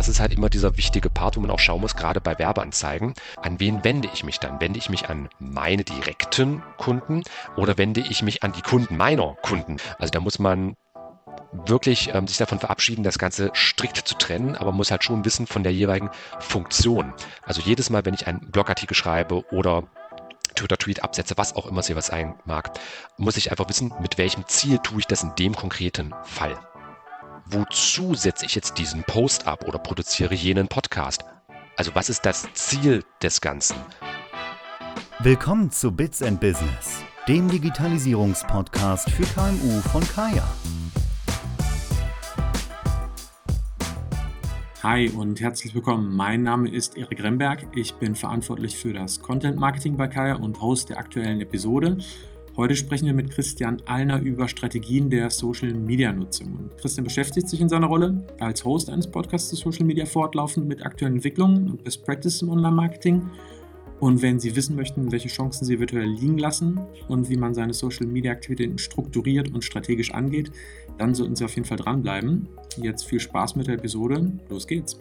das ist halt immer dieser wichtige Part, wo man auch schauen muss, gerade bei Werbeanzeigen, an wen wende ich mich dann? Wende ich mich an meine direkten Kunden oder wende ich mich an die Kunden meiner Kunden? Also da muss man wirklich ähm, sich davon verabschieden, das Ganze strikt zu trennen, aber muss halt schon wissen von der jeweiligen Funktion. Also jedes Mal, wenn ich einen Blogartikel schreibe oder Twitter-Tweet absetze, was auch immer sie was sein mag, muss ich einfach wissen, mit welchem Ziel tue ich das in dem konkreten Fall. Wozu setze ich jetzt diesen Post ab oder produziere jenen Podcast? Also was ist das Ziel des Ganzen? Willkommen zu Bits and Business, dem Digitalisierungspodcast für KMU von Kaya. Hi und herzlich willkommen. Mein Name ist Erik Remberg. Ich bin verantwortlich für das Content Marketing bei Kaya und Host der aktuellen Episode. Heute sprechen wir mit Christian Allner über Strategien der Social Media Nutzung. Christian beschäftigt sich in seiner Rolle als Host eines Podcasts zu Social Media fortlaufend mit aktuellen Entwicklungen und Best Practice im Online Marketing und wenn Sie wissen möchten, welche Chancen Sie virtuell liegen lassen und wie man seine Social Media Aktivitäten strukturiert und strategisch angeht, dann sollten Sie auf jeden Fall dranbleiben. Jetzt viel Spaß mit der Episode. Los geht's.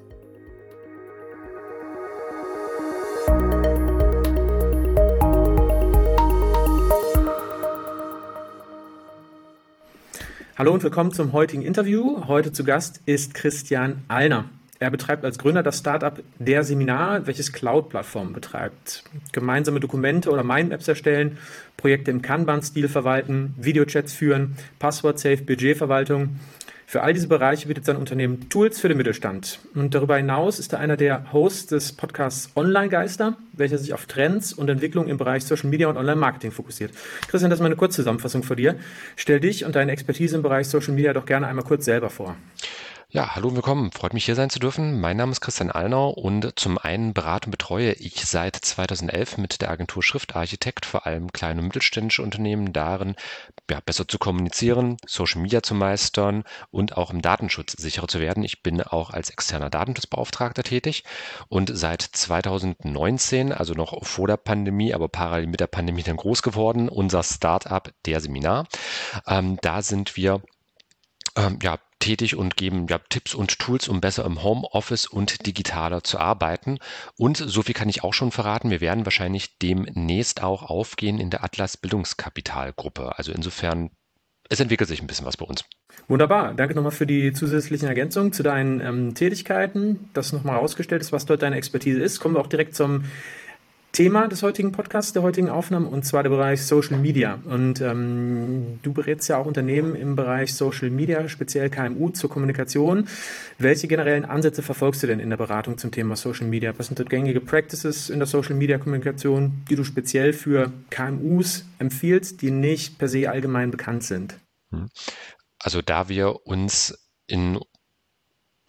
Hallo und willkommen zum heutigen Interview. Heute zu Gast ist Christian Allner. Er betreibt als Gründer das Startup Der Seminar, welches Cloud-Plattformen betreibt. Gemeinsame Dokumente oder Mindmaps erstellen, Projekte im Kanban-Stil verwalten, Videochats führen, Passwort-Safe, Budgetverwaltung. Für all diese Bereiche bietet sein Unternehmen Tools für den Mittelstand. Und darüber hinaus ist er einer der Hosts des Podcasts Online Geister, welcher sich auf Trends und Entwicklungen im Bereich Social Media und Online Marketing fokussiert. Christian, das ist mal eine Kurzzusammenfassung von dir. Stell dich und deine Expertise im Bereich Social Media doch gerne einmal kurz selber vor. Ja, hallo und willkommen. Freut mich hier sein zu dürfen. Mein Name ist Christian Allnau und zum einen berate und betreue ich seit 2011 mit der Agentur Schriftarchitekt vor allem kleine und mittelständische Unternehmen darin, ja, besser zu kommunizieren, Social Media zu meistern und auch im Datenschutz sicherer zu werden. Ich bin auch als externer Datenschutzbeauftragter tätig und seit 2019, also noch vor der Pandemie, aber parallel mit der Pandemie dann groß geworden, unser Startup, der Seminar. Ähm, da sind wir ähm, ja, tätig und geben ja, Tipps und Tools, um besser im Homeoffice und digitaler zu arbeiten. Und so viel kann ich auch schon verraten, wir werden wahrscheinlich demnächst auch aufgehen in der Atlas Bildungskapitalgruppe. Also insofern, es entwickelt sich ein bisschen was bei uns. Wunderbar. Danke nochmal für die zusätzlichen Ergänzungen zu deinen ähm, Tätigkeiten, dass nochmal herausgestellt ist, was dort deine Expertise ist. Kommen wir auch direkt zum Thema des heutigen Podcasts, der heutigen Aufnahme, und zwar der Bereich Social Media. Und ähm, du berätst ja auch Unternehmen im Bereich Social Media, speziell KMU zur Kommunikation. Welche generellen Ansätze verfolgst du denn in der Beratung zum Thema Social Media? Was sind dort gängige Practices in der Social Media Kommunikation, die du speziell für KMUs empfiehlst, die nicht per se allgemein bekannt sind? Hm. Also da wir uns in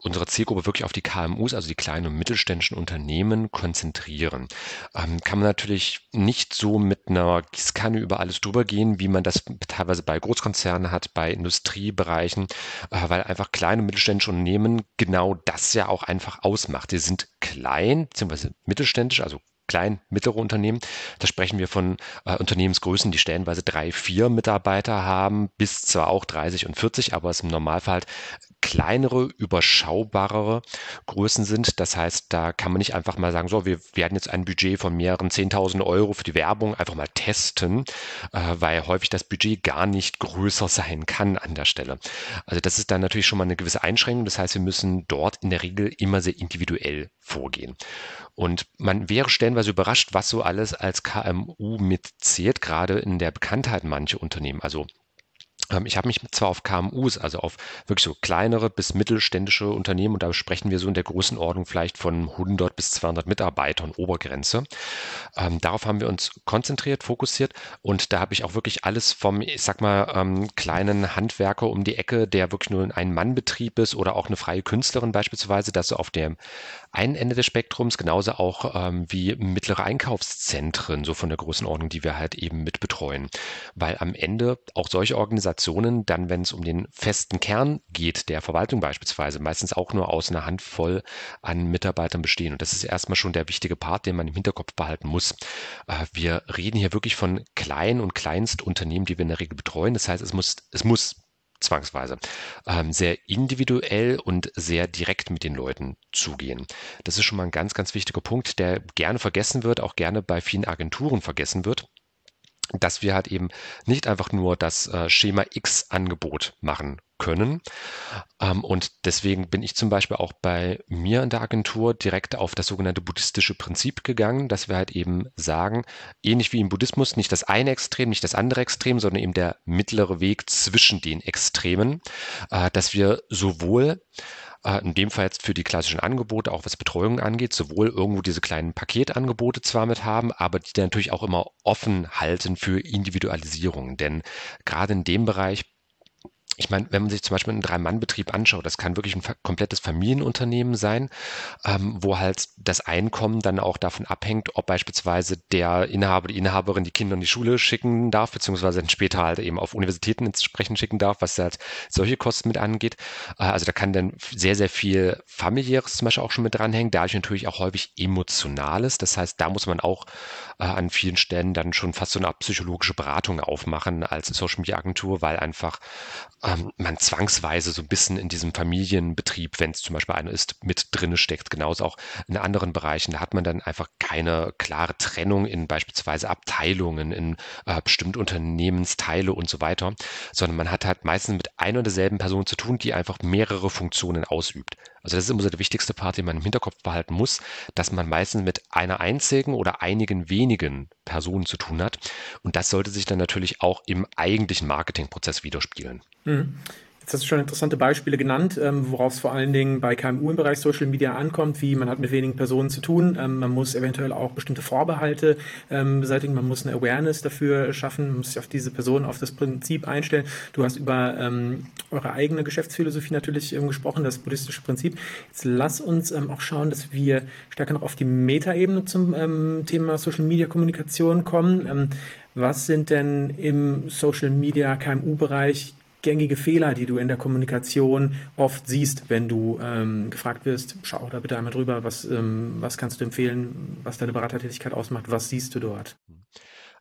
unsere Zielgruppe wirklich auf die KMUs, also die kleinen und mittelständischen Unternehmen konzentrieren. Ähm, kann man natürlich nicht so mit einer Gießkanne über alles drüber gehen, wie man das teilweise bei Großkonzernen hat, bei Industriebereichen, äh, weil einfach kleine und mittelständische Unternehmen genau das ja auch einfach ausmacht. Die sind klein, beziehungsweise mittelständisch, also klein, mittlere Unternehmen. Da sprechen wir von äh, Unternehmensgrößen, die stellenweise drei, vier Mitarbeiter haben, bis zwar auch 30 und 40, aber es im Normalfall halt kleinere, überschaubarere Größen sind. Das heißt, da kann man nicht einfach mal sagen, so, wir werden jetzt ein Budget von mehreren 10.000 Euro für die Werbung einfach mal testen, äh, weil häufig das Budget gar nicht größer sein kann an der Stelle. Also das ist dann natürlich schon mal eine gewisse Einschränkung. Das heißt, wir müssen dort in der Regel immer sehr individuell vorgehen. Und man wäre stellenweise überrascht, was so alles als KMU mitzählt, gerade in der Bekanntheit mancher Unternehmen. Also ich habe mich zwar auf KMUs, also auf wirklich so kleinere bis mittelständische Unternehmen, und da sprechen wir so in der Größenordnung vielleicht von 100 bis 200 Mitarbeitern Obergrenze. Ähm, darauf haben wir uns konzentriert, fokussiert und da habe ich auch wirklich alles vom, ich sag mal, ähm, kleinen Handwerker um die Ecke, der wirklich nur ein Mannbetrieb ist oder auch eine freie Künstlerin beispielsweise, dass so auf dem einen Ende des Spektrums, genauso auch ähm, wie mittlere Einkaufszentren, so von der Größenordnung, die wir halt eben mit betreuen. Weil am Ende auch solche Organisationen dann, wenn es um den festen Kern geht, der Verwaltung beispielsweise, meistens auch nur aus einer Handvoll an Mitarbeitern bestehen. Und das ist erstmal schon der wichtige Part, den man im Hinterkopf behalten muss. Äh, wir reden hier wirklich von kleinen und Kleinstunternehmen, die wir in der Regel betreuen. Das heißt, es muss, es muss zwangsweise, ähm, sehr individuell und sehr direkt mit den Leuten zugehen. Das ist schon mal ein ganz, ganz wichtiger Punkt, der gerne vergessen wird, auch gerne bei vielen Agenturen vergessen wird dass wir halt eben nicht einfach nur das äh, Schema X-Angebot machen können. Ähm, und deswegen bin ich zum Beispiel auch bei mir in der Agentur direkt auf das sogenannte buddhistische Prinzip gegangen, dass wir halt eben sagen, ähnlich wie im Buddhismus, nicht das eine Extrem, nicht das andere Extrem, sondern eben der mittlere Weg zwischen den Extremen, äh, dass wir sowohl in dem Fall jetzt für die klassischen Angebote, auch was Betreuung angeht, sowohl irgendwo diese kleinen Paketangebote zwar mit haben, aber die dann natürlich auch immer offen halten für Individualisierung. Denn gerade in dem Bereich ich meine, wenn man sich zum Beispiel einen Drei-Mann-Betrieb anschaut, das kann wirklich ein komplettes Familienunternehmen sein, ähm, wo halt das Einkommen dann auch davon abhängt, ob beispielsweise der Inhaber, die Inhaberin die Kinder in die Schule schicken darf, beziehungsweise dann später halt eben auf Universitäten entsprechend schicken darf, was halt solche Kosten mit angeht. Äh, also da kann dann sehr, sehr viel familiäres zum Beispiel auch schon mit dranhängen, dadurch natürlich auch häufig emotionales. Das heißt, da muss man auch äh, an vielen Stellen dann schon fast so eine psychologische Beratung aufmachen als Social Media Agentur, weil einfach ähm, man zwangsweise so ein bisschen in diesem Familienbetrieb, wenn es zum Beispiel einer ist, mit drinne steckt. Genauso auch in anderen Bereichen, da hat man dann einfach keine klare Trennung in beispielsweise Abteilungen, in äh, bestimmte Unternehmensteile und so weiter, sondern man hat halt meistens mit einer und derselben Person zu tun, die einfach mehrere Funktionen ausübt. Also das ist immer so der wichtigste Part, den man im Hinterkopf behalten muss, dass man meistens mit einer einzigen oder einigen wenigen Personen zu tun hat. Und das sollte sich dann natürlich auch im eigentlichen Marketingprozess widerspiegeln. Mhm. Jetzt hast du schon interessante Beispiele genannt, ähm, worauf es vor allen Dingen bei KMU im Bereich Social Media ankommt, wie man hat mit wenigen Personen zu tun. Ähm, man muss eventuell auch bestimmte Vorbehalte ähm, beseitigen, man muss eine Awareness dafür schaffen, man muss sich auf diese Person, auf das Prinzip einstellen. Du hast über ähm, eure eigene Geschäftsphilosophie natürlich ähm, gesprochen, das buddhistische Prinzip. Jetzt lass uns ähm, auch schauen, dass wir stärker noch auf die Metaebene zum Thema Social Media Kommunikation kommen. was sind denn im Social Media KMU-Bereich gängige Fehler, die du in der Kommunikation oft siehst, wenn du ähm, gefragt wirst, schau da bitte einmal drüber, was, ähm, was kannst du empfehlen, was deine Beratertätigkeit ausmacht, was siehst du dort?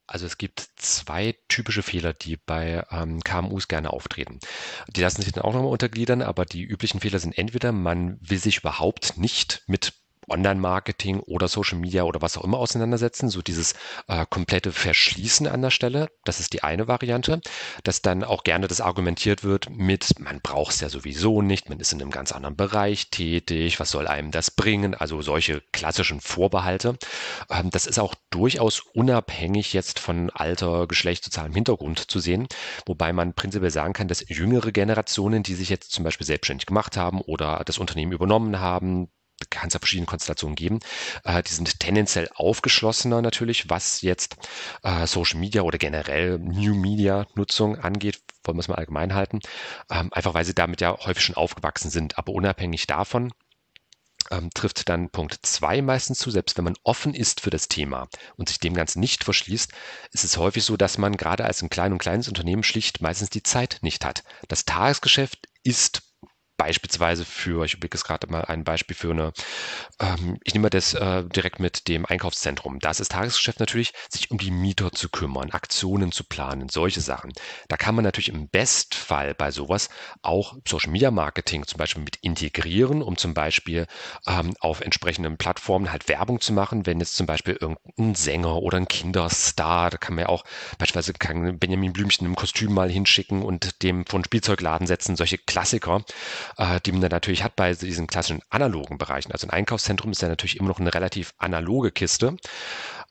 Also es gibt zwei typische Fehler, die bei ähm, KMUs gerne auftreten. Die lassen sich dann auch nochmal untergliedern, aber die üblichen Fehler sind entweder, man will sich überhaupt nicht mit Online-Marketing oder Social Media oder was auch immer auseinandersetzen, so dieses äh, komplette Verschließen an der Stelle. Das ist die eine Variante, dass dann auch gerne das argumentiert wird mit, man braucht es ja sowieso nicht, man ist in einem ganz anderen Bereich tätig, was soll einem das bringen? Also solche klassischen Vorbehalte. Ähm, das ist auch durchaus unabhängig jetzt von Alter, Geschlecht, sozialem Hintergrund zu sehen, wobei man prinzipiell sagen kann, dass jüngere Generationen, die sich jetzt zum Beispiel selbstständig gemacht haben oder das Unternehmen übernommen haben, kann es ja verschiedene Konstellationen geben. Äh, die sind tendenziell aufgeschlossener natürlich, was jetzt äh, Social Media oder generell New Media Nutzung angeht, wollen wir es mal allgemein halten. Ähm, einfach weil sie damit ja häufig schon aufgewachsen sind. Aber unabhängig davon ähm, trifft dann Punkt zwei meistens zu. Selbst wenn man offen ist für das Thema und sich dem Ganzen nicht verschließt, ist es häufig so, dass man gerade als ein klein und kleines Unternehmen schlicht meistens die Zeit nicht hat. Das Tagesgeschäft ist beispielsweise für, ich überlege es gerade mal ein Beispiel für eine, ähm, ich nehme das äh, direkt mit dem Einkaufszentrum. Da ist das Tagesgeschäft natürlich, sich um die Mieter zu kümmern, Aktionen zu planen, solche Sachen. Da kann man natürlich im Bestfall bei sowas auch Social Media Marketing zum Beispiel mit integrieren, um zum Beispiel ähm, auf entsprechenden Plattformen halt Werbung zu machen, wenn jetzt zum Beispiel irgendein Sänger oder ein Kinderstar, da kann man ja auch beispielsweise Benjamin Blümchen im Kostüm mal hinschicken und dem von Spielzeugladen setzen, solche Klassiker äh, die man dann natürlich hat bei diesen klassischen analogen Bereichen. Also ein Einkaufszentrum ist ja natürlich immer noch eine relativ analoge Kiste.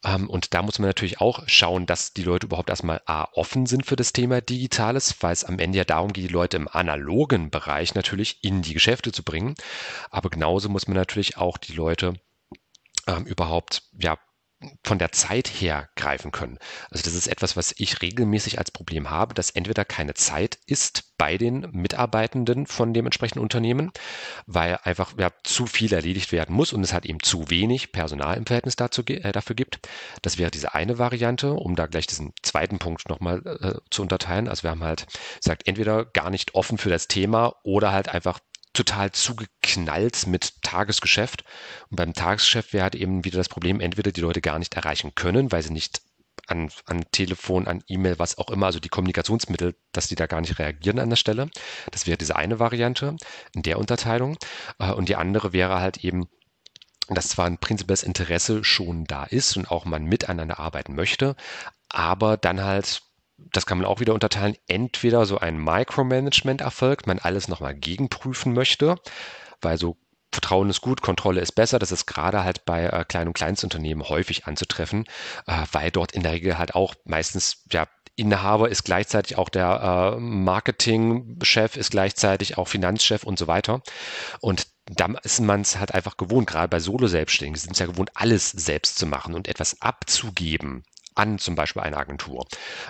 Ähm, und da muss man natürlich auch schauen, dass die Leute überhaupt erstmal A, offen sind für das Thema Digitales, weil es am Ende ja darum geht, die Leute im analogen Bereich natürlich in die Geschäfte zu bringen. Aber genauso muss man natürlich auch die Leute ähm, überhaupt ja von der Zeit her greifen können. Also das ist etwas, was ich regelmäßig als Problem habe, dass entweder keine Zeit ist bei den Mitarbeitenden von dem entsprechenden Unternehmen, weil einfach ja, zu viel erledigt werden muss und es hat eben zu wenig Personal im Verhältnis dazu, äh, dafür gibt. Das wäre diese eine Variante, um da gleich diesen zweiten Punkt nochmal äh, zu unterteilen. Also wir haben halt gesagt, entweder gar nicht offen für das Thema oder halt einfach total zugeknallt mit Tagesgeschäft. Und beim Tagesgeschäft wäre halt eben wieder das Problem, entweder die Leute gar nicht erreichen können, weil sie nicht an, an Telefon, an E-Mail, was auch immer, also die Kommunikationsmittel, dass die da gar nicht reagieren an der Stelle. Das wäre diese eine Variante in der Unterteilung. Äh, und die andere wäre halt eben, dass zwar ein prinzipielles Interesse schon da ist und auch man miteinander arbeiten möchte, aber dann halt das kann man auch wieder unterteilen, entweder so ein Micromanagement erfolgt, man alles nochmal gegenprüfen möchte, weil so Vertrauen ist gut, Kontrolle ist besser. Das ist gerade halt bei äh, Klein- und Kleinstunternehmen häufig anzutreffen, äh, weil dort in der Regel halt auch meistens ja Inhaber ist gleichzeitig auch der äh, Marketingchef, ist gleichzeitig auch Finanzchef und so weiter. Und da ist man es halt einfach gewohnt, gerade bei Solo-Selbstständigen sind es ja gewohnt, alles selbst zu machen und etwas abzugeben an zum Beispiel eine Agentur.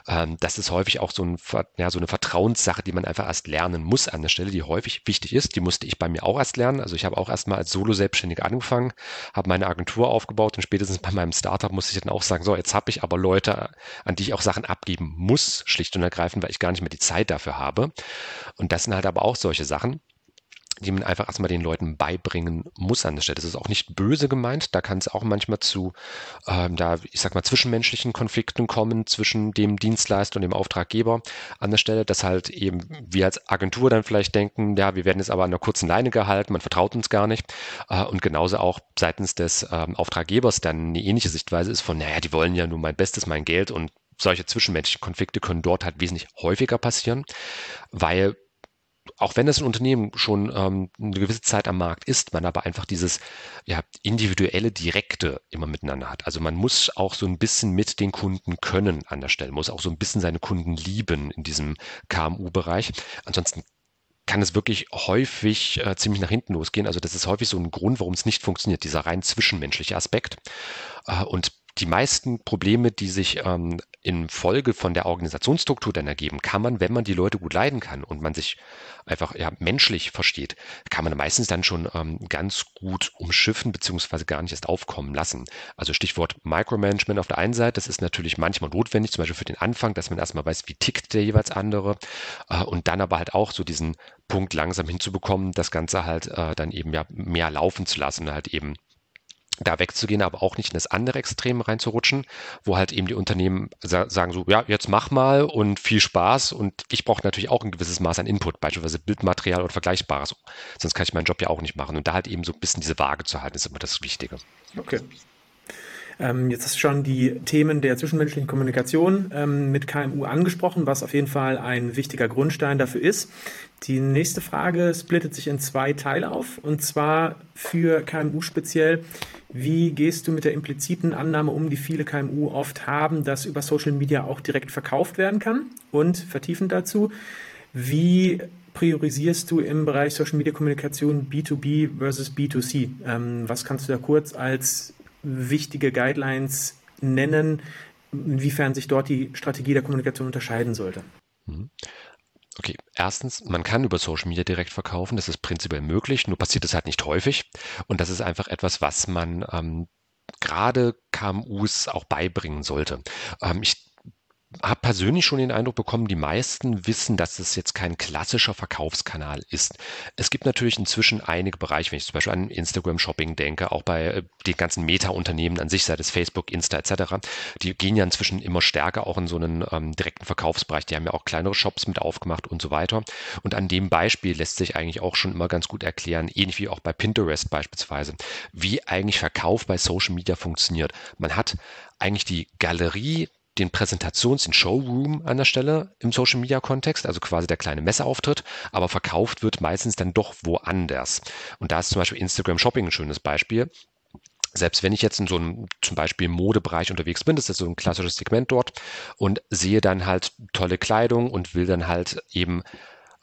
Ähm, das ist häufig auch so, ein, ja, so eine Vertrauenssache, die man einfach erst lernen muss an der Stelle, die häufig wichtig ist. Die musste ich bei mir auch erst lernen. Also ich habe auch erst mal als Solo-Selbstständiger angefangen, habe meine Agentur aufgebaut und spätestens bei meinem Startup musste ich dann auch sagen, so, jetzt habe ich aber Leute, an die ich auch Sachen abgeben muss, schlicht und ergreifend, weil ich gar nicht mehr die Zeit dafür habe. Und das sind halt aber auch solche Sachen die man einfach erstmal den Leuten beibringen muss an der Stelle. Das ist auch nicht böse gemeint, da kann es auch manchmal zu, ähm, da, ich sag mal, zwischenmenschlichen Konflikten kommen zwischen dem Dienstleister und dem Auftraggeber an der Stelle, dass halt eben wir als Agentur dann vielleicht denken, ja, wir werden jetzt aber an einer kurzen Leine gehalten, man vertraut uns gar nicht. Äh, und genauso auch seitens des ähm, Auftraggebers dann eine ähnliche Sichtweise ist von, naja, die wollen ja nur mein Bestes, mein Geld und solche zwischenmenschlichen Konflikte können dort halt wesentlich häufiger passieren, weil auch wenn das ein Unternehmen schon ähm, eine gewisse Zeit am Markt ist, man aber einfach dieses ja, individuelle, direkte immer miteinander hat. Also man muss auch so ein bisschen mit den Kunden können an der Stelle, muss auch so ein bisschen seine Kunden lieben in diesem KMU-Bereich. Ansonsten kann es wirklich häufig äh, ziemlich nach hinten losgehen. Also das ist häufig so ein Grund, warum es nicht funktioniert, dieser rein zwischenmenschliche Aspekt. Äh, und die meisten Probleme, die sich ähm, in Folge von der Organisationsstruktur dann ergeben, kann man, wenn man die Leute gut leiden kann und man sich einfach ja, menschlich versteht, kann man meistens dann schon ähm, ganz gut umschiffen beziehungsweise gar nicht erst aufkommen lassen. Also Stichwort Micromanagement auf der einen Seite, das ist natürlich manchmal notwendig, zum Beispiel für den Anfang, dass man erstmal weiß, wie tickt der jeweils andere äh, und dann aber halt auch so diesen Punkt langsam hinzubekommen, das Ganze halt äh, dann eben ja mehr laufen zu lassen, halt eben da wegzugehen, aber auch nicht in das andere Extrem reinzurutschen, wo halt eben die Unternehmen sagen so, ja, jetzt mach mal und viel Spaß und ich brauche natürlich auch ein gewisses Maß an Input, beispielsweise Bildmaterial oder Vergleichbares, sonst kann ich meinen Job ja auch nicht machen und da halt eben so ein bisschen diese Waage zu halten, ist immer das Wichtige. Okay. Ähm, jetzt hast du schon die Themen der zwischenmenschlichen Kommunikation ähm, mit KMU angesprochen, was auf jeden Fall ein wichtiger Grundstein dafür ist. Die nächste Frage splittet sich in zwei Teile auf und zwar für KMU speziell. Wie gehst du mit der impliziten Annahme um, die viele KMU oft haben, dass über Social Media auch direkt verkauft werden kann? Und vertiefend dazu, wie priorisierst du im Bereich Social Media Kommunikation B2B versus B2C? Ähm, was kannst du da kurz als wichtige Guidelines nennen, inwiefern sich dort die Strategie der Kommunikation unterscheiden sollte? Mhm. Okay, erstens, man kann über Social Media direkt verkaufen, das ist prinzipiell möglich, nur passiert es halt nicht häufig. Und das ist einfach etwas, was man ähm, gerade KMUs auch beibringen sollte. Ähm, ich habe persönlich schon den Eindruck bekommen, die meisten wissen, dass es jetzt kein klassischer Verkaufskanal ist. Es gibt natürlich inzwischen einige Bereiche, wenn ich zum Beispiel an Instagram-Shopping denke, auch bei äh, den ganzen Meta-Unternehmen an sich, sei es Facebook, Insta etc., die gehen ja inzwischen immer stärker auch in so einen ähm, direkten Verkaufsbereich. Die haben ja auch kleinere Shops mit aufgemacht und so weiter. Und an dem Beispiel lässt sich eigentlich auch schon immer ganz gut erklären, ähnlich wie auch bei Pinterest beispielsweise, wie eigentlich Verkauf bei Social Media funktioniert. Man hat eigentlich die Galerie den Präsentations-, den Showroom an der Stelle im Social Media Kontext, also quasi der kleine Messeauftritt, aber verkauft wird meistens dann doch woanders. Und da ist zum Beispiel Instagram Shopping ein schönes Beispiel. Selbst wenn ich jetzt in so einem zum Beispiel Modebereich unterwegs bin, das ist so ein klassisches Segment dort und sehe dann halt tolle Kleidung und will dann halt eben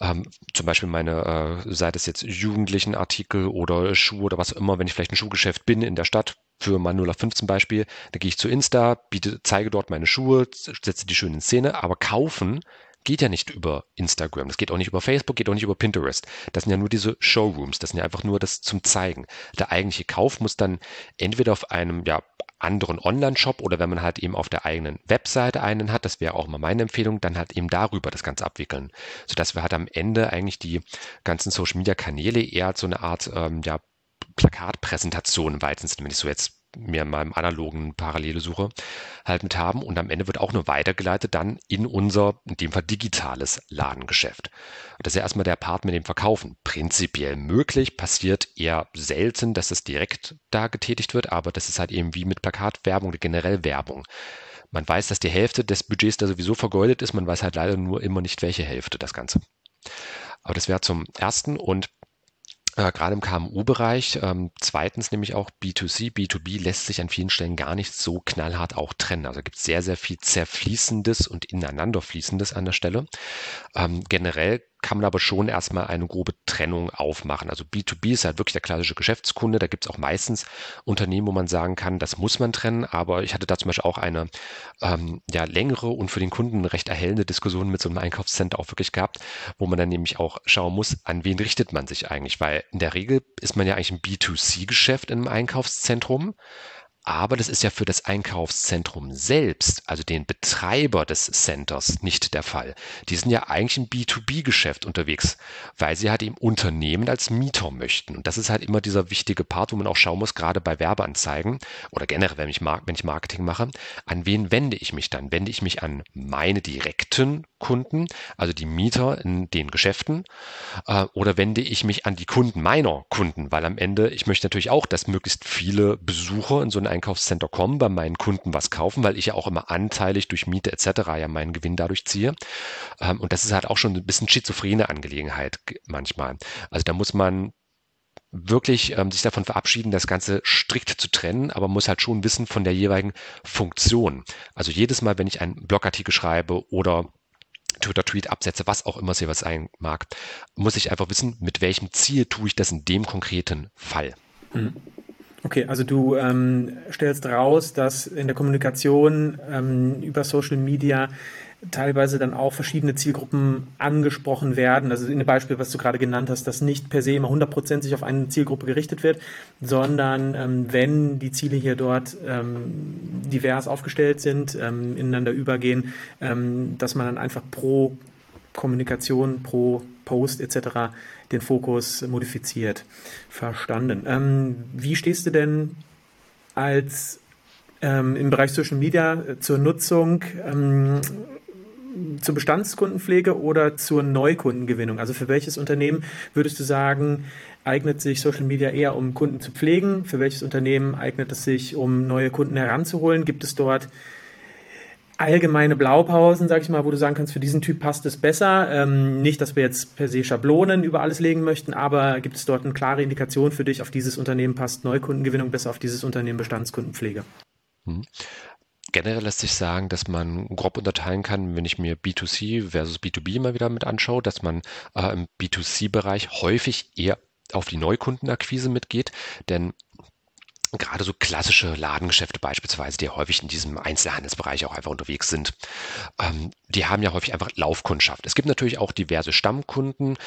ähm, zum Beispiel meine, äh, sei das jetzt jugendlichen Artikel oder Schuhe oder was auch immer, wenn ich vielleicht ein Schuhgeschäft bin in der Stadt, für mein 0815 Beispiel, da gehe ich zu Insta, biete, zeige dort meine Schuhe, setze die schön Szene, aber kaufen geht ja nicht über Instagram, das geht auch nicht über Facebook, geht auch nicht über Pinterest. Das sind ja nur diese Showrooms, das sind ja einfach nur das zum Zeigen. Der eigentliche Kauf muss dann entweder auf einem ja, anderen Online-Shop oder wenn man halt eben auf der eigenen Webseite einen hat, das wäre auch mal meine Empfehlung, dann halt eben darüber das Ganze abwickeln, sodass wir halt am Ende eigentlich die ganzen Social-Media-Kanäle eher so eine Art ähm, ja, Plakatpräsentation im weitesten Sinne, wenn ich so jetzt mir in meinem analogen Parallele suche, halt mit haben. Und am Ende wird auch nur weitergeleitet dann in unser, in dem Fall digitales Ladengeschäft. Das ist ja erstmal der Part mit dem Verkaufen. Prinzipiell möglich, passiert eher selten, dass es direkt da getätigt wird, aber das ist halt eben wie mit Plakatwerbung oder generell Werbung. Man weiß, dass die Hälfte des Budgets da sowieso vergeudet ist, man weiß halt leider nur immer nicht, welche Hälfte das Ganze. Aber das wäre zum ersten und äh, gerade im KMU-Bereich. Ähm, zweitens nämlich auch B2C, B2B lässt sich an vielen Stellen gar nicht so knallhart auch trennen. Also gibt es sehr, sehr viel Zerfließendes und Ineinanderfließendes an der Stelle. Ähm, generell kann man aber schon erstmal eine grobe Trennung aufmachen. Also B2B ist halt wirklich der klassische Geschäftskunde. Da gibt es auch meistens Unternehmen, wo man sagen kann, das muss man trennen. Aber ich hatte da zum Beispiel auch eine ähm, ja, längere und für den Kunden recht erhellende Diskussion mit so einem Einkaufscenter auch wirklich gehabt, wo man dann nämlich auch schauen muss, an wen richtet man sich eigentlich. Weil in der Regel ist man ja eigentlich ein B2C-Geschäft im Einkaufszentrum. Aber das ist ja für das Einkaufszentrum selbst, also den Betreiber des Centers, nicht der Fall. Die sind ja eigentlich im B2B-Geschäft unterwegs, weil sie halt eben Unternehmen als Mieter möchten. Und das ist halt immer dieser wichtige Part, wo man auch schauen muss, gerade bei Werbeanzeigen oder generell, wenn ich, wenn ich Marketing mache, an wen wende ich mich dann? Wende ich mich an meine direkten Kunden, also die Mieter in den Geschäften, äh, oder wende ich mich an die Kunden meiner Kunden? Weil am Ende, ich möchte natürlich auch, dass möglichst viele Besucher in so ein Einkaufscenter kommen, bei meinen Kunden was kaufen, weil ich ja auch immer anteilig durch Miete etc. ja meinen Gewinn dadurch ziehe. Ähm, und das ist halt auch schon ein bisschen schizophrene Angelegenheit manchmal. Also da muss man wirklich ähm, sich davon verabschieden, das Ganze strikt zu trennen, aber muss halt schon wissen von der jeweiligen Funktion. Also jedes Mal, wenn ich einen Blogartikel schreibe oder Twitter-Tweet absetze, was auch immer sie was sein mag, muss ich einfach wissen, mit welchem Ziel tue ich das in dem konkreten Fall. Mhm. Okay, also du ähm, stellst raus, dass in der Kommunikation ähm, über Social Media teilweise dann auch verschiedene Zielgruppen angesprochen werden. Also in dem Beispiel, was du gerade genannt hast, dass nicht per se immer 100% sich auf eine Zielgruppe gerichtet wird, sondern ähm, wenn die Ziele hier dort ähm, divers aufgestellt sind, ähm, ineinander übergehen, ähm, dass man dann einfach pro Kommunikation, pro Post etc. den Fokus modifiziert. Verstanden. Ähm, wie stehst du denn als ähm, im Bereich Social Media äh, zur Nutzung ähm, zur Bestandskundenpflege oder zur Neukundengewinnung? Also für welches Unternehmen würdest du sagen, eignet sich Social Media eher, um Kunden zu pflegen? Für welches Unternehmen eignet es sich, um neue Kunden heranzuholen? Gibt es dort allgemeine Blaupausen, sag ich mal, wo du sagen kannst, für diesen Typ passt es besser. Ähm, nicht, dass wir jetzt per se Schablonen über alles legen möchten, aber gibt es dort eine klare Indikation für dich, auf dieses Unternehmen passt Neukundengewinnung besser, auf dieses Unternehmen Bestandskundenpflege? Hm. Generell lässt sich sagen, dass man grob unterteilen kann, wenn ich mir B2C versus B2B mal wieder mit anschaue, dass man äh, im B2C-Bereich häufig eher auf die Neukundenakquise mitgeht, denn gerade so klassische Ladengeschäfte beispielsweise, die häufig in diesem Einzelhandelsbereich auch einfach unterwegs sind, ähm, die haben ja häufig einfach Laufkundschaft. Es gibt natürlich auch diverse Stammkunden,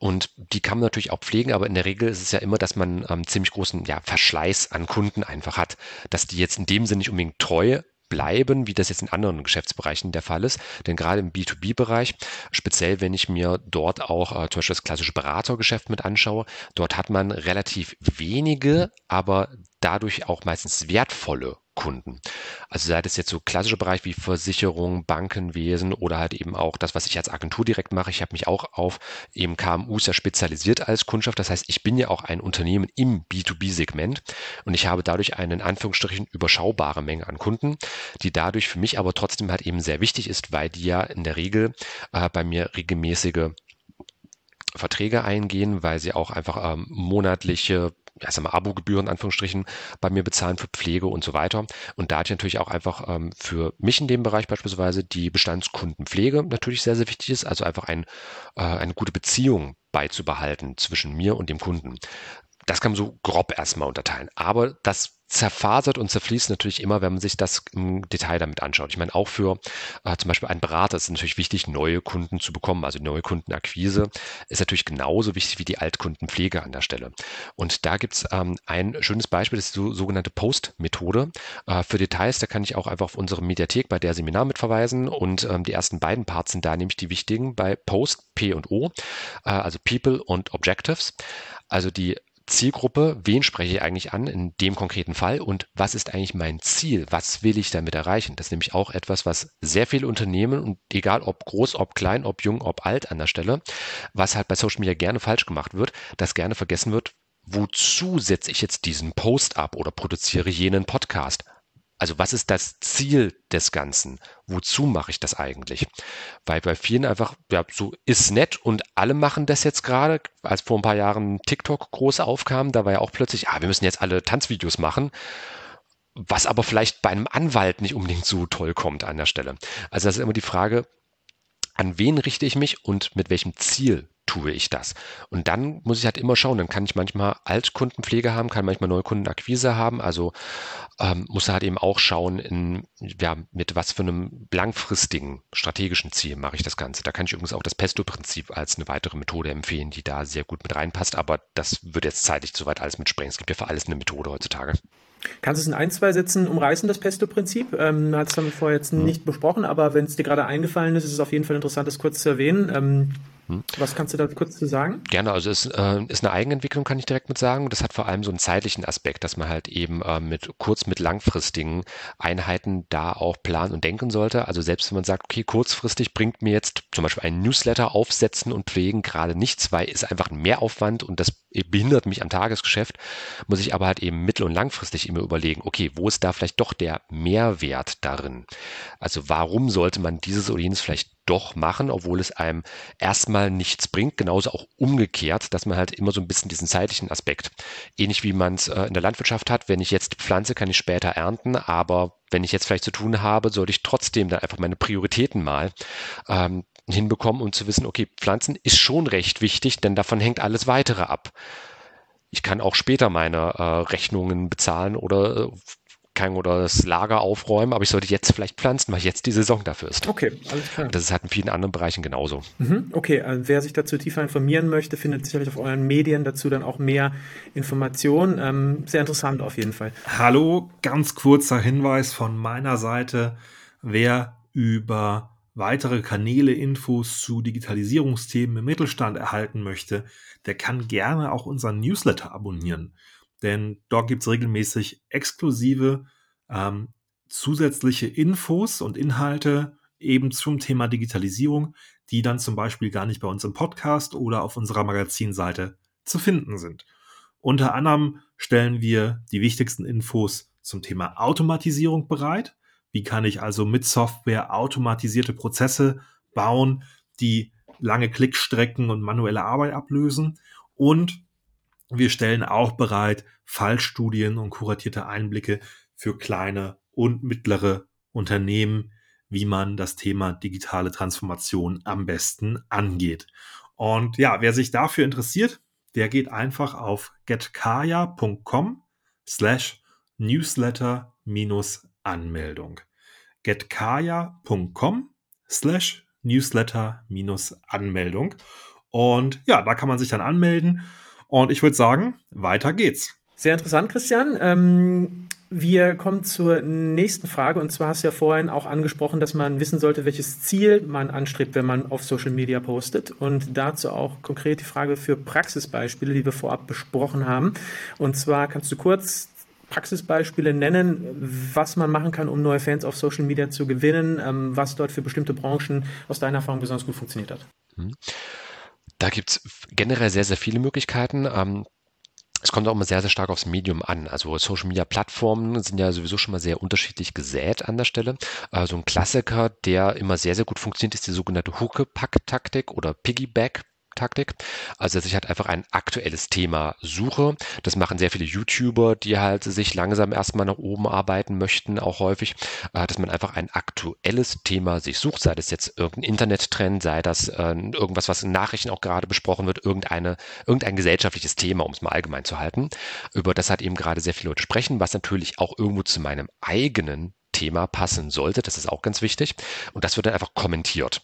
und die kann man natürlich auch pflegen, aber in der Regel ist es ja immer, dass man ähm, ziemlich großen ja, Verschleiß an Kunden einfach hat, dass die jetzt in dem Sinne nicht unbedingt treu bleiben, wie das jetzt in anderen Geschäftsbereichen der Fall ist. Denn gerade im B2B-Bereich, speziell wenn ich mir dort auch äh, zum Beispiel das klassische Beratergeschäft mit anschaue, dort hat man relativ wenige, aber dadurch auch meistens wertvolle Kunden. Also sei das jetzt so klassische Bereich wie Versicherung, Bankenwesen oder halt eben auch das, was ich als Agentur direkt mache. Ich habe mich auch auf eben KMUs ja spezialisiert als Kundschaft. Das heißt, ich bin ja auch ein Unternehmen im B2B-Segment und ich habe dadurch eine in Anführungsstrichen überschaubare Menge an Kunden, die dadurch für mich aber trotzdem halt eben sehr wichtig ist, weil die ja in der Regel äh, bei mir regelmäßige Verträge eingehen, weil sie auch einfach ähm, monatliche ja, sag mal, Abogebühren, Anführungsstrichen, bei mir bezahlen für Pflege und so weiter. Und da hat natürlich auch einfach ähm, für mich in dem Bereich beispielsweise die Bestandskundenpflege natürlich sehr, sehr wichtig ist. Also einfach ein, äh, eine gute Beziehung beizubehalten zwischen mir und dem Kunden. Das kann man so grob erstmal unterteilen. Aber das zerfasert und zerfließt natürlich immer, wenn man sich das im Detail damit anschaut. Ich meine, auch für äh, zum Beispiel einen Berater ist es natürlich wichtig, neue Kunden zu bekommen. Also neue Kundenakquise ist natürlich genauso wichtig wie die Altkundenpflege an der Stelle. Und da gibt's ähm, ein schönes Beispiel, das ist die sogenannte Post-Methode. Äh, für Details, da kann ich auch einfach auf unsere Mediathek bei der Seminar mit verweisen. Und ähm, die ersten beiden Parts sind da nämlich die wichtigen bei Post, P und O, äh, also People und Objectives. Also die Zielgruppe, wen spreche ich eigentlich an in dem konkreten Fall und was ist eigentlich mein Ziel, was will ich damit erreichen. Das ist nämlich auch etwas, was sehr viele Unternehmen und egal ob groß, ob klein, ob jung, ob alt an der Stelle, was halt bei Social Media gerne falsch gemacht wird, dass gerne vergessen wird, wozu setze ich jetzt diesen Post ab oder produziere jenen Podcast? Also was ist das Ziel des Ganzen? Wozu mache ich das eigentlich? Weil bei vielen einfach, ja, so ist nett und alle machen das jetzt gerade. Als vor ein paar Jahren TikTok groß aufkam, da war ja auch plötzlich, ah, wir müssen jetzt alle Tanzvideos machen. Was aber vielleicht bei einem Anwalt nicht unbedingt so toll kommt an der Stelle. Also das ist immer die Frage, an wen richte ich mich und mit welchem Ziel tue ich das? Und dann muss ich halt immer schauen, dann kann ich manchmal Altkundenpflege haben, kann manchmal Neukundenakquise haben, also ähm, muss halt eben auch schauen, in, ja, mit was für einem langfristigen strategischen Ziel mache ich das Ganze. Da kann ich übrigens auch das Pesto-Prinzip als eine weitere Methode empfehlen, die da sehr gut mit reinpasst, aber das würde jetzt zeitlich zu weit alles mitsprengen. Es gibt ja für alles eine Methode heutzutage. Kannst du es in ein, zwei Sätzen umreißen, das Pesto-Prinzip? Ähm, Hat es damit vorher jetzt hm. nicht besprochen, aber wenn es dir gerade eingefallen ist, ist es auf jeden Fall interessant, das kurz zu erwähnen. Ähm, hm. Was kannst du da kurz zu sagen? Gerne, also es äh, ist eine Eigenentwicklung, kann ich direkt mit sagen. Das hat vor allem so einen zeitlichen Aspekt, dass man halt eben äh, mit kurz, mit langfristigen Einheiten da auch planen und denken sollte. Also selbst wenn man sagt, okay, kurzfristig bringt mir jetzt zum Beispiel ein Newsletter aufsetzen und pflegen gerade nichts, weil ist einfach ein Mehraufwand und das behindert mich am Tagesgeschäft, muss ich aber halt eben mittel- und langfristig immer überlegen, okay, wo ist da vielleicht doch der Mehrwert darin? Also warum sollte man dieses oder jenes vielleicht doch machen, obwohl es einem erstmal nichts bringt. Genauso auch umgekehrt, dass man halt immer so ein bisschen diesen zeitlichen Aspekt, ähnlich wie man es äh, in der Landwirtschaft hat, wenn ich jetzt pflanze, kann ich später ernten, aber wenn ich jetzt vielleicht zu tun habe, sollte ich trotzdem dann einfach meine Prioritäten mal ähm, hinbekommen, um zu wissen, okay, Pflanzen ist schon recht wichtig, denn davon hängt alles weitere ab. Ich kann auch später meine äh, Rechnungen bezahlen oder äh, kein oder das Lager aufräumen, aber ich sollte jetzt vielleicht pflanzen, weil jetzt die Saison dafür ist. Okay, alles klar. Das ist halt in vielen anderen Bereichen genauso. Mhm, okay, also wer sich dazu tiefer informieren möchte, findet sicherlich auf euren Medien dazu dann auch mehr Informationen. Ähm, sehr interessant auf jeden Fall. Hallo, ganz kurzer Hinweis von meiner Seite. Wer über weitere Kanäle Infos zu Digitalisierungsthemen im Mittelstand erhalten möchte, der kann gerne auch unseren Newsletter abonnieren denn dort gibt es regelmäßig exklusive ähm, zusätzliche Infos und Inhalte eben zum Thema Digitalisierung, die dann zum Beispiel gar nicht bei uns im Podcast oder auf unserer Magazinseite zu finden sind. Unter anderem stellen wir die wichtigsten Infos zum Thema Automatisierung bereit. Wie kann ich also mit Software automatisierte Prozesse bauen, die lange Klickstrecken und manuelle Arbeit ablösen? Und wir stellen auch bereit Fallstudien und kuratierte Einblicke für kleine und mittlere Unternehmen, wie man das Thema digitale Transformation am besten angeht. Und ja, wer sich dafür interessiert, der geht einfach auf getkaya.com slash newsletter minus Anmeldung. getkaya.com slash newsletter minus Anmeldung. Und ja, da kann man sich dann anmelden und ich würde sagen, weiter geht's. Sehr interessant, Christian. Ähm, wir kommen zur nächsten Frage. Und zwar hast du ja vorhin auch angesprochen, dass man wissen sollte, welches Ziel man anstrebt, wenn man auf Social Media postet. Und dazu auch konkret die Frage für Praxisbeispiele, die wir vorab besprochen haben. Und zwar kannst du kurz Praxisbeispiele nennen, was man machen kann, um neue Fans auf Social Media zu gewinnen, ähm, was dort für bestimmte Branchen aus deiner Erfahrung besonders gut funktioniert hat. Mhm. Da gibt es generell sehr, sehr viele Möglichkeiten. Ähm, es kommt auch immer sehr, sehr stark aufs Medium an. Also Social Media Plattformen sind ja sowieso schon mal sehr unterschiedlich gesät an der Stelle. Also ein Klassiker, der immer sehr, sehr gut funktioniert, ist die sogenannte Huckepack-Taktik oder Piggyback Taktik. Also dass ich halt einfach ein aktuelles Thema suche. Das machen sehr viele YouTuber, die halt sich langsam erstmal nach oben arbeiten möchten, auch häufig, äh, dass man einfach ein aktuelles Thema sich sucht, sei das jetzt irgendein Internettrend, sei das äh, irgendwas, was in Nachrichten auch gerade besprochen wird, irgendeine, irgendein gesellschaftliches Thema, um es mal allgemein zu halten, über das halt eben gerade sehr viele Leute sprechen, was natürlich auch irgendwo zu meinem eigenen Thema passen sollte. Das ist auch ganz wichtig. Und das wird dann einfach kommentiert.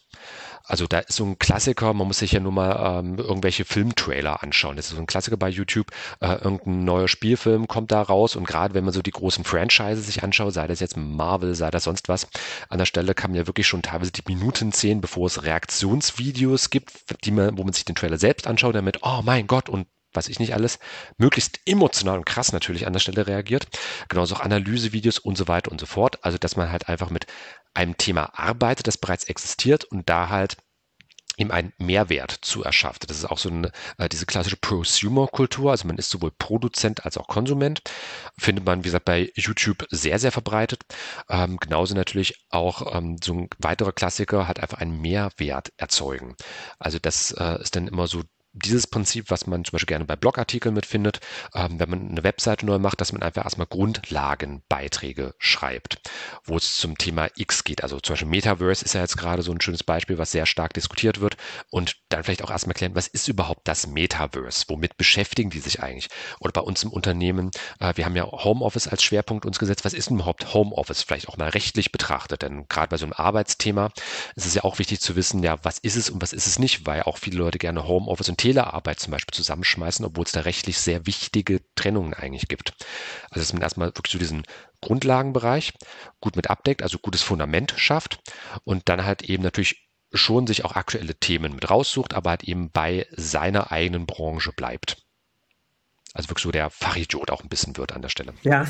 Also da ist so ein Klassiker, man muss sich ja nur mal ähm, irgendwelche Filmtrailer anschauen. Das ist so ein Klassiker bei YouTube. Äh, irgendein neuer Spielfilm kommt da raus und gerade wenn man so die großen Franchises sich anschaut, sei das jetzt Marvel, sei das sonst was, an der Stelle kann man ja wirklich schon teilweise die Minuten zählen, bevor es Reaktionsvideos gibt, die man, wo man sich den Trailer selbst anschaut, damit, oh mein Gott, und was ich nicht alles, möglichst emotional und krass natürlich an der Stelle reagiert. Genauso auch Analysevideos und so weiter und so fort. Also, dass man halt einfach mit einem Thema arbeitet, das bereits existiert und da halt ihm einen Mehrwert zu erschaffen. Das ist auch so eine, äh, diese klassische Prosumer-Kultur. Also man ist sowohl Produzent als auch Konsument. Findet man, wie gesagt, bei YouTube sehr, sehr verbreitet. Ähm, genauso natürlich auch ähm, so ein weiterer Klassiker hat einfach einen Mehrwert erzeugen. Also das äh, ist dann immer so dieses Prinzip, was man zum Beispiel gerne bei Blogartikeln mitfindet, ähm, wenn man eine Webseite neu macht, dass man einfach erstmal Grundlagenbeiträge schreibt, wo es zum Thema X geht. Also zum Beispiel Metaverse ist ja jetzt gerade so ein schönes Beispiel, was sehr stark diskutiert wird und dann vielleicht auch erstmal klären, was ist überhaupt das Metaverse? Womit beschäftigen die sich eigentlich? Oder bei uns im Unternehmen, äh, wir haben ja Homeoffice als Schwerpunkt uns gesetzt. Was ist denn überhaupt Homeoffice? Vielleicht auch mal rechtlich betrachtet, denn gerade bei so einem Arbeitsthema ist es ja auch wichtig zu wissen, ja, was ist es und was ist es nicht, weil auch viele Leute gerne Homeoffice und Telearbeit zum Beispiel zusammenschmeißen, obwohl es da rechtlich sehr wichtige Trennungen eigentlich gibt. Also dass man erstmal wirklich so diesen Grundlagenbereich gut mit abdeckt, also gutes Fundament schafft und dann halt eben natürlich schon sich auch aktuelle Themen mit raussucht, aber halt eben bei seiner eigenen Branche bleibt. Also wirklich so der Fachidiot auch ein bisschen wird an der Stelle. Ja,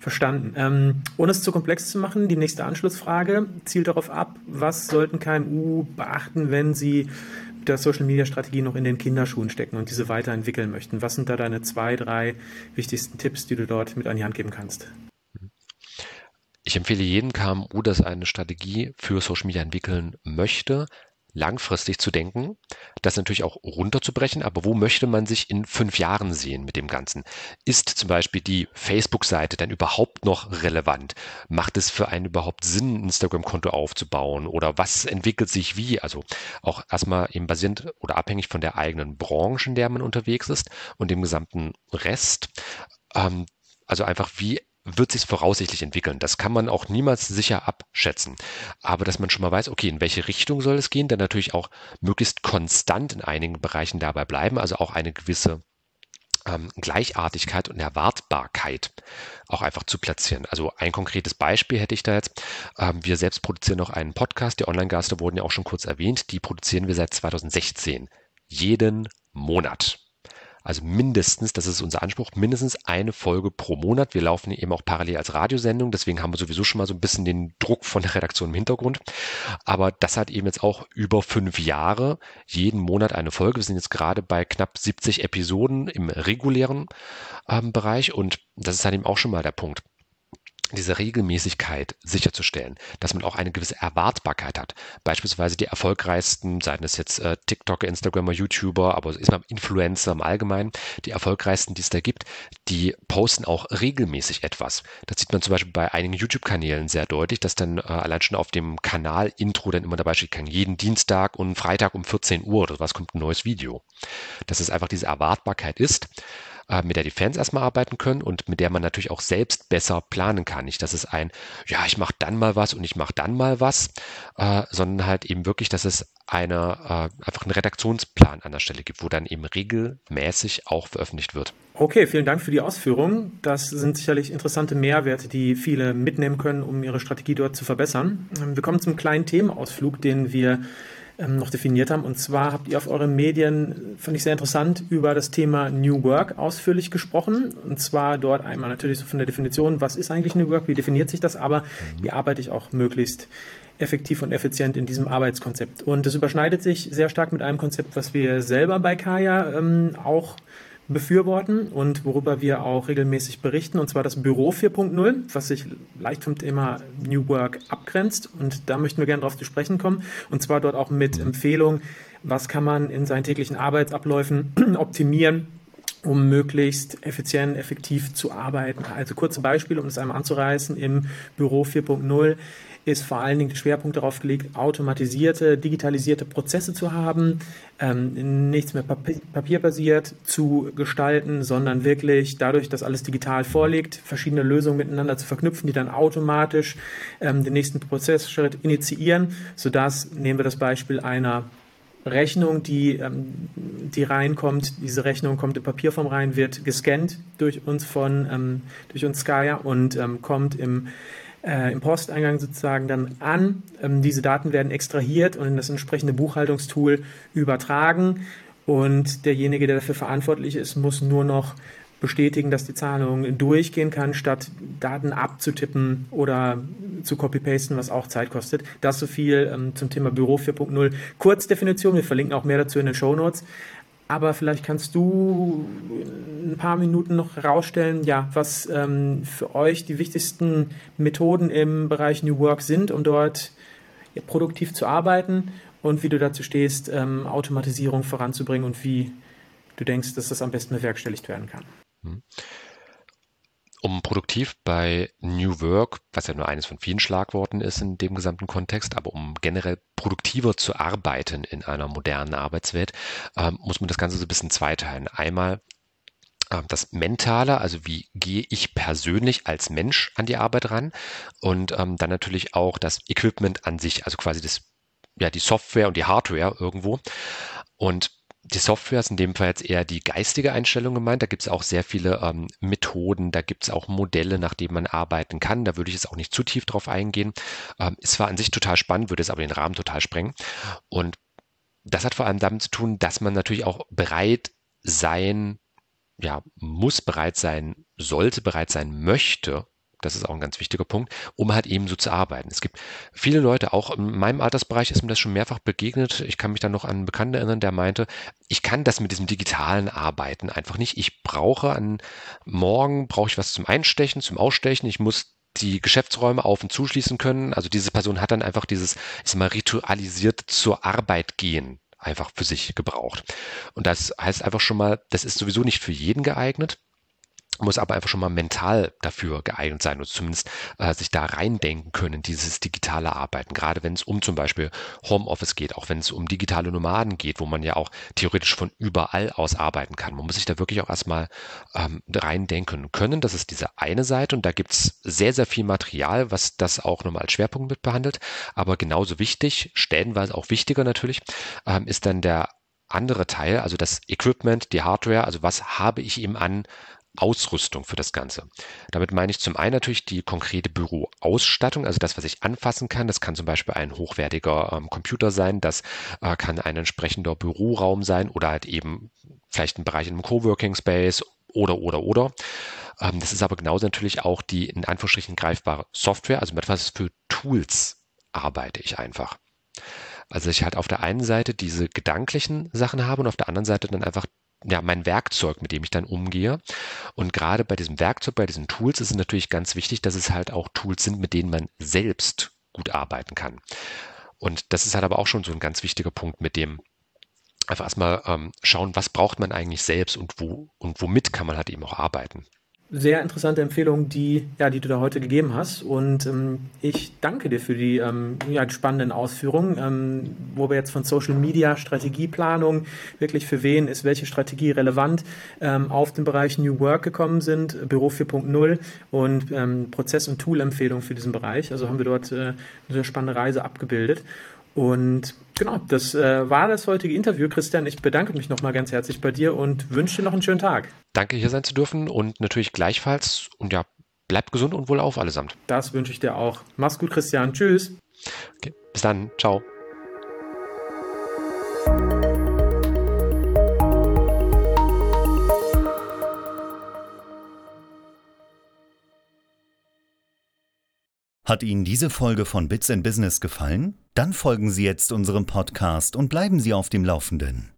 verstanden. Ähm, ohne es zu komplex zu machen, die nächste Anschlussfrage zielt darauf ab, was sollten KMU beachten, wenn sie der Social Media Strategie noch in den Kinderschuhen stecken und diese weiterentwickeln möchten. Was sind da deine zwei, drei wichtigsten Tipps, die du dort mit an die Hand geben kannst? Ich empfehle jedem KMU, das eine Strategie für Social Media entwickeln möchte, langfristig zu denken, das natürlich auch runterzubrechen, aber wo möchte man sich in fünf Jahren sehen mit dem Ganzen? Ist zum Beispiel die Facebook-Seite dann überhaupt noch relevant? Macht es für einen überhaupt Sinn, ein Instagram-Konto aufzubauen? Oder was entwickelt sich wie? Also auch erstmal eben basierend oder abhängig von der eigenen Branche, in der man unterwegs ist und dem gesamten Rest. Ähm, also einfach, wie wird sich voraussichtlich entwickeln. Das kann man auch niemals sicher abschätzen. Aber dass man schon mal weiß, okay, in welche Richtung soll es gehen, dann natürlich auch möglichst konstant in einigen Bereichen dabei bleiben, also auch eine gewisse ähm, Gleichartigkeit und Erwartbarkeit auch einfach zu platzieren. Also ein konkretes Beispiel hätte ich da jetzt. Ähm, wir selbst produzieren noch einen Podcast. Die Online-Gaste wurden ja auch schon kurz erwähnt. Die produzieren wir seit 2016. Jeden Monat. Also mindestens, das ist unser Anspruch, mindestens eine Folge pro Monat. Wir laufen eben auch parallel als Radiosendung, deswegen haben wir sowieso schon mal so ein bisschen den Druck von der Redaktion im Hintergrund. Aber das hat eben jetzt auch über fünf Jahre, jeden Monat eine Folge. Wir sind jetzt gerade bei knapp 70 Episoden im regulären ähm, Bereich und das ist halt eben auch schon mal der Punkt diese Regelmäßigkeit sicherzustellen, dass man auch eine gewisse Erwartbarkeit hat. Beispielsweise die erfolgreichsten, seien es jetzt äh, TikToker, Instagramer, YouTuber, aber ist man Influencer im Allgemeinen, die erfolgreichsten, die es da gibt, die posten auch regelmäßig etwas. Das sieht man zum Beispiel bei einigen YouTube-Kanälen sehr deutlich, dass dann äh, allein schon auf dem Kanal-Intro dann immer dabei steht, kann jeden Dienstag und Freitag um 14 Uhr oder was kommt ein neues Video. Dass es einfach diese Erwartbarkeit ist äh, mit der die Fans erstmal arbeiten können und mit der man natürlich auch selbst besser planen kann. Nicht, dass es ein, ja, ich mache dann mal was und ich mache dann mal was, äh, sondern halt eben wirklich, dass es eine, äh, einfach einen Redaktionsplan an der Stelle gibt, wo dann eben regelmäßig auch veröffentlicht wird. Okay, vielen Dank für die Ausführungen. Das sind sicherlich interessante Mehrwerte, die viele mitnehmen können, um ihre Strategie dort zu verbessern. Wir kommen zum kleinen Themenausflug, den wir ähm, noch definiert haben. Und zwar habt ihr auf euren Medien, fand ich sehr interessant, über das Thema New Work ausführlich gesprochen. Und zwar dort einmal natürlich so von der Definition, was ist eigentlich New Work, wie definiert sich das, aber wie arbeite ich auch möglichst effektiv und effizient in diesem Arbeitskonzept. Und das überschneidet sich sehr stark mit einem Konzept, was wir selber bei Kaya ähm, auch befürworten und worüber wir auch regelmäßig berichten, und zwar das Büro 4.0, was sich leicht vom Thema New Work abgrenzt. Und da möchten wir gerne darauf zu sprechen kommen. Und zwar dort auch mit Empfehlungen, was kann man in seinen täglichen Arbeitsabläufen optimieren, um möglichst effizient, effektiv zu arbeiten. Also kurze Beispiele, um es einmal anzureißen, im Büro 4.0 ist vor allen Dingen der Schwerpunkt darauf gelegt, automatisierte, digitalisierte Prozesse zu haben, ähm, nichts mehr papi papierbasiert zu gestalten, sondern wirklich dadurch, dass alles digital vorliegt, verschiedene Lösungen miteinander zu verknüpfen, die dann automatisch ähm, den nächsten Prozessschritt initiieren, sodass, nehmen wir das Beispiel einer Rechnung, die, ähm, die reinkommt, diese Rechnung kommt in Papierform rein, wird gescannt durch uns von, ähm, durch uns Skya und ähm, kommt im äh, im Posteingang sozusagen dann an. Ähm, diese Daten werden extrahiert und in das entsprechende Buchhaltungstool übertragen und derjenige, der dafür verantwortlich ist, muss nur noch bestätigen, dass die Zahlung durchgehen kann, statt Daten abzutippen oder zu copy-pasten, was auch Zeit kostet. Das so viel ähm, zum Thema Büro 4.0. Kurzdefinition, wir verlinken auch mehr dazu in den Show Notes. Aber vielleicht kannst du ein paar Minuten noch herausstellen, ja, was ähm, für euch die wichtigsten Methoden im Bereich New Work sind, um dort ja, produktiv zu arbeiten und wie du dazu stehst, ähm, Automatisierung voranzubringen und wie du denkst, dass das am besten bewerkstelligt werden kann. Hm. Um produktiv bei New Work, was ja nur eines von vielen Schlagworten ist in dem gesamten Kontext, aber um generell produktiver zu arbeiten in einer modernen Arbeitswelt, äh, muss man das Ganze so ein bisschen zweiteilen. Einmal äh, das Mentale, also wie gehe ich persönlich als Mensch an die Arbeit ran und ähm, dann natürlich auch das Equipment an sich, also quasi das, ja, die Software und die Hardware irgendwo. Und die Software ist in dem Fall jetzt eher die geistige Einstellung gemeint. Da gibt es auch sehr viele ähm, Methoden, da gibt es auch Modelle, nach denen man arbeiten kann. Da würde ich jetzt auch nicht zu tief drauf eingehen. Ähm, ist zwar an sich total spannend, würde es aber den Rahmen total sprengen. Und das hat vor allem damit zu tun, dass man natürlich auch bereit sein, ja, muss bereit sein, sollte bereit sein möchte, das ist auch ein ganz wichtiger Punkt, um halt eben so zu arbeiten. Es gibt viele Leute, auch in meinem Altersbereich ist mir das schon mehrfach begegnet. Ich kann mich dann noch an einen Bekannten erinnern, der meinte, ich kann das mit diesem digitalen Arbeiten einfach nicht. Ich brauche an morgen brauche ich was zum Einstechen, zum Ausstechen. Ich muss die Geschäftsräume auf und zuschließen können. Also diese Person hat dann einfach dieses, ich sag mal, ritualisiert zur Arbeit gehen einfach für sich gebraucht. Und das heißt einfach schon mal, das ist sowieso nicht für jeden geeignet muss aber einfach schon mal mental dafür geeignet sein oder zumindest äh, sich da reindenken können, dieses digitale Arbeiten. Gerade wenn es um zum Beispiel Homeoffice geht, auch wenn es um digitale Nomaden geht, wo man ja auch theoretisch von überall aus arbeiten kann. Man muss sich da wirklich auch erstmal ähm, reindenken können. Das ist diese eine Seite und da gibt es sehr, sehr viel Material, was das auch nochmal als Schwerpunkt mit behandelt. Aber genauso wichtig, stellenweise auch wichtiger natürlich, ähm, ist dann der andere Teil, also das Equipment, die Hardware, also was habe ich ihm an Ausrüstung für das Ganze. Damit meine ich zum einen natürlich die konkrete Büroausstattung, also das, was ich anfassen kann. Das kann zum Beispiel ein hochwertiger ähm, Computer sein, das äh, kann ein entsprechender Büroraum sein oder halt eben vielleicht ein Bereich in einem Coworking Space oder, oder, oder. Ähm, das ist aber genauso natürlich auch die in Anführungsstrichen greifbare Software, also mit etwas für Tools arbeite ich einfach. Also ich halt auf der einen Seite diese gedanklichen Sachen habe und auf der anderen Seite dann einfach ja, mein Werkzeug, mit dem ich dann umgehe. Und gerade bei diesem Werkzeug, bei diesen Tools ist es natürlich ganz wichtig, dass es halt auch Tools sind, mit denen man selbst gut arbeiten kann. Und das ist halt aber auch schon so ein ganz wichtiger Punkt, mit dem einfach erstmal ähm, schauen, was braucht man eigentlich selbst und wo und womit kann man halt eben auch arbeiten sehr interessante Empfehlung, die, ja, die du da heute gegeben hast. Und ähm, ich danke dir für die, ähm, ja, spannenden Ausführungen, ähm, wo wir jetzt von Social Media, Strategieplanung, wirklich für wen ist welche Strategie relevant, ähm, auf den Bereich New Work gekommen sind, Büro 4.0 und ähm, Prozess- und Tool-Empfehlungen für diesen Bereich. Also haben wir dort äh, eine sehr spannende Reise abgebildet. Und genau, das äh, war das heutige Interview. Christian, ich bedanke mich nochmal ganz herzlich bei dir und wünsche dir noch einen schönen Tag. Danke, hier sein zu dürfen und natürlich gleichfalls. Und ja, bleibt gesund und wohl auf allesamt. Das wünsche ich dir auch. Mach's gut, Christian. Tschüss. Okay, bis dann. Ciao. Hat Ihnen diese Folge von Bits in Business gefallen? Dann folgen Sie jetzt unserem Podcast und bleiben Sie auf dem Laufenden.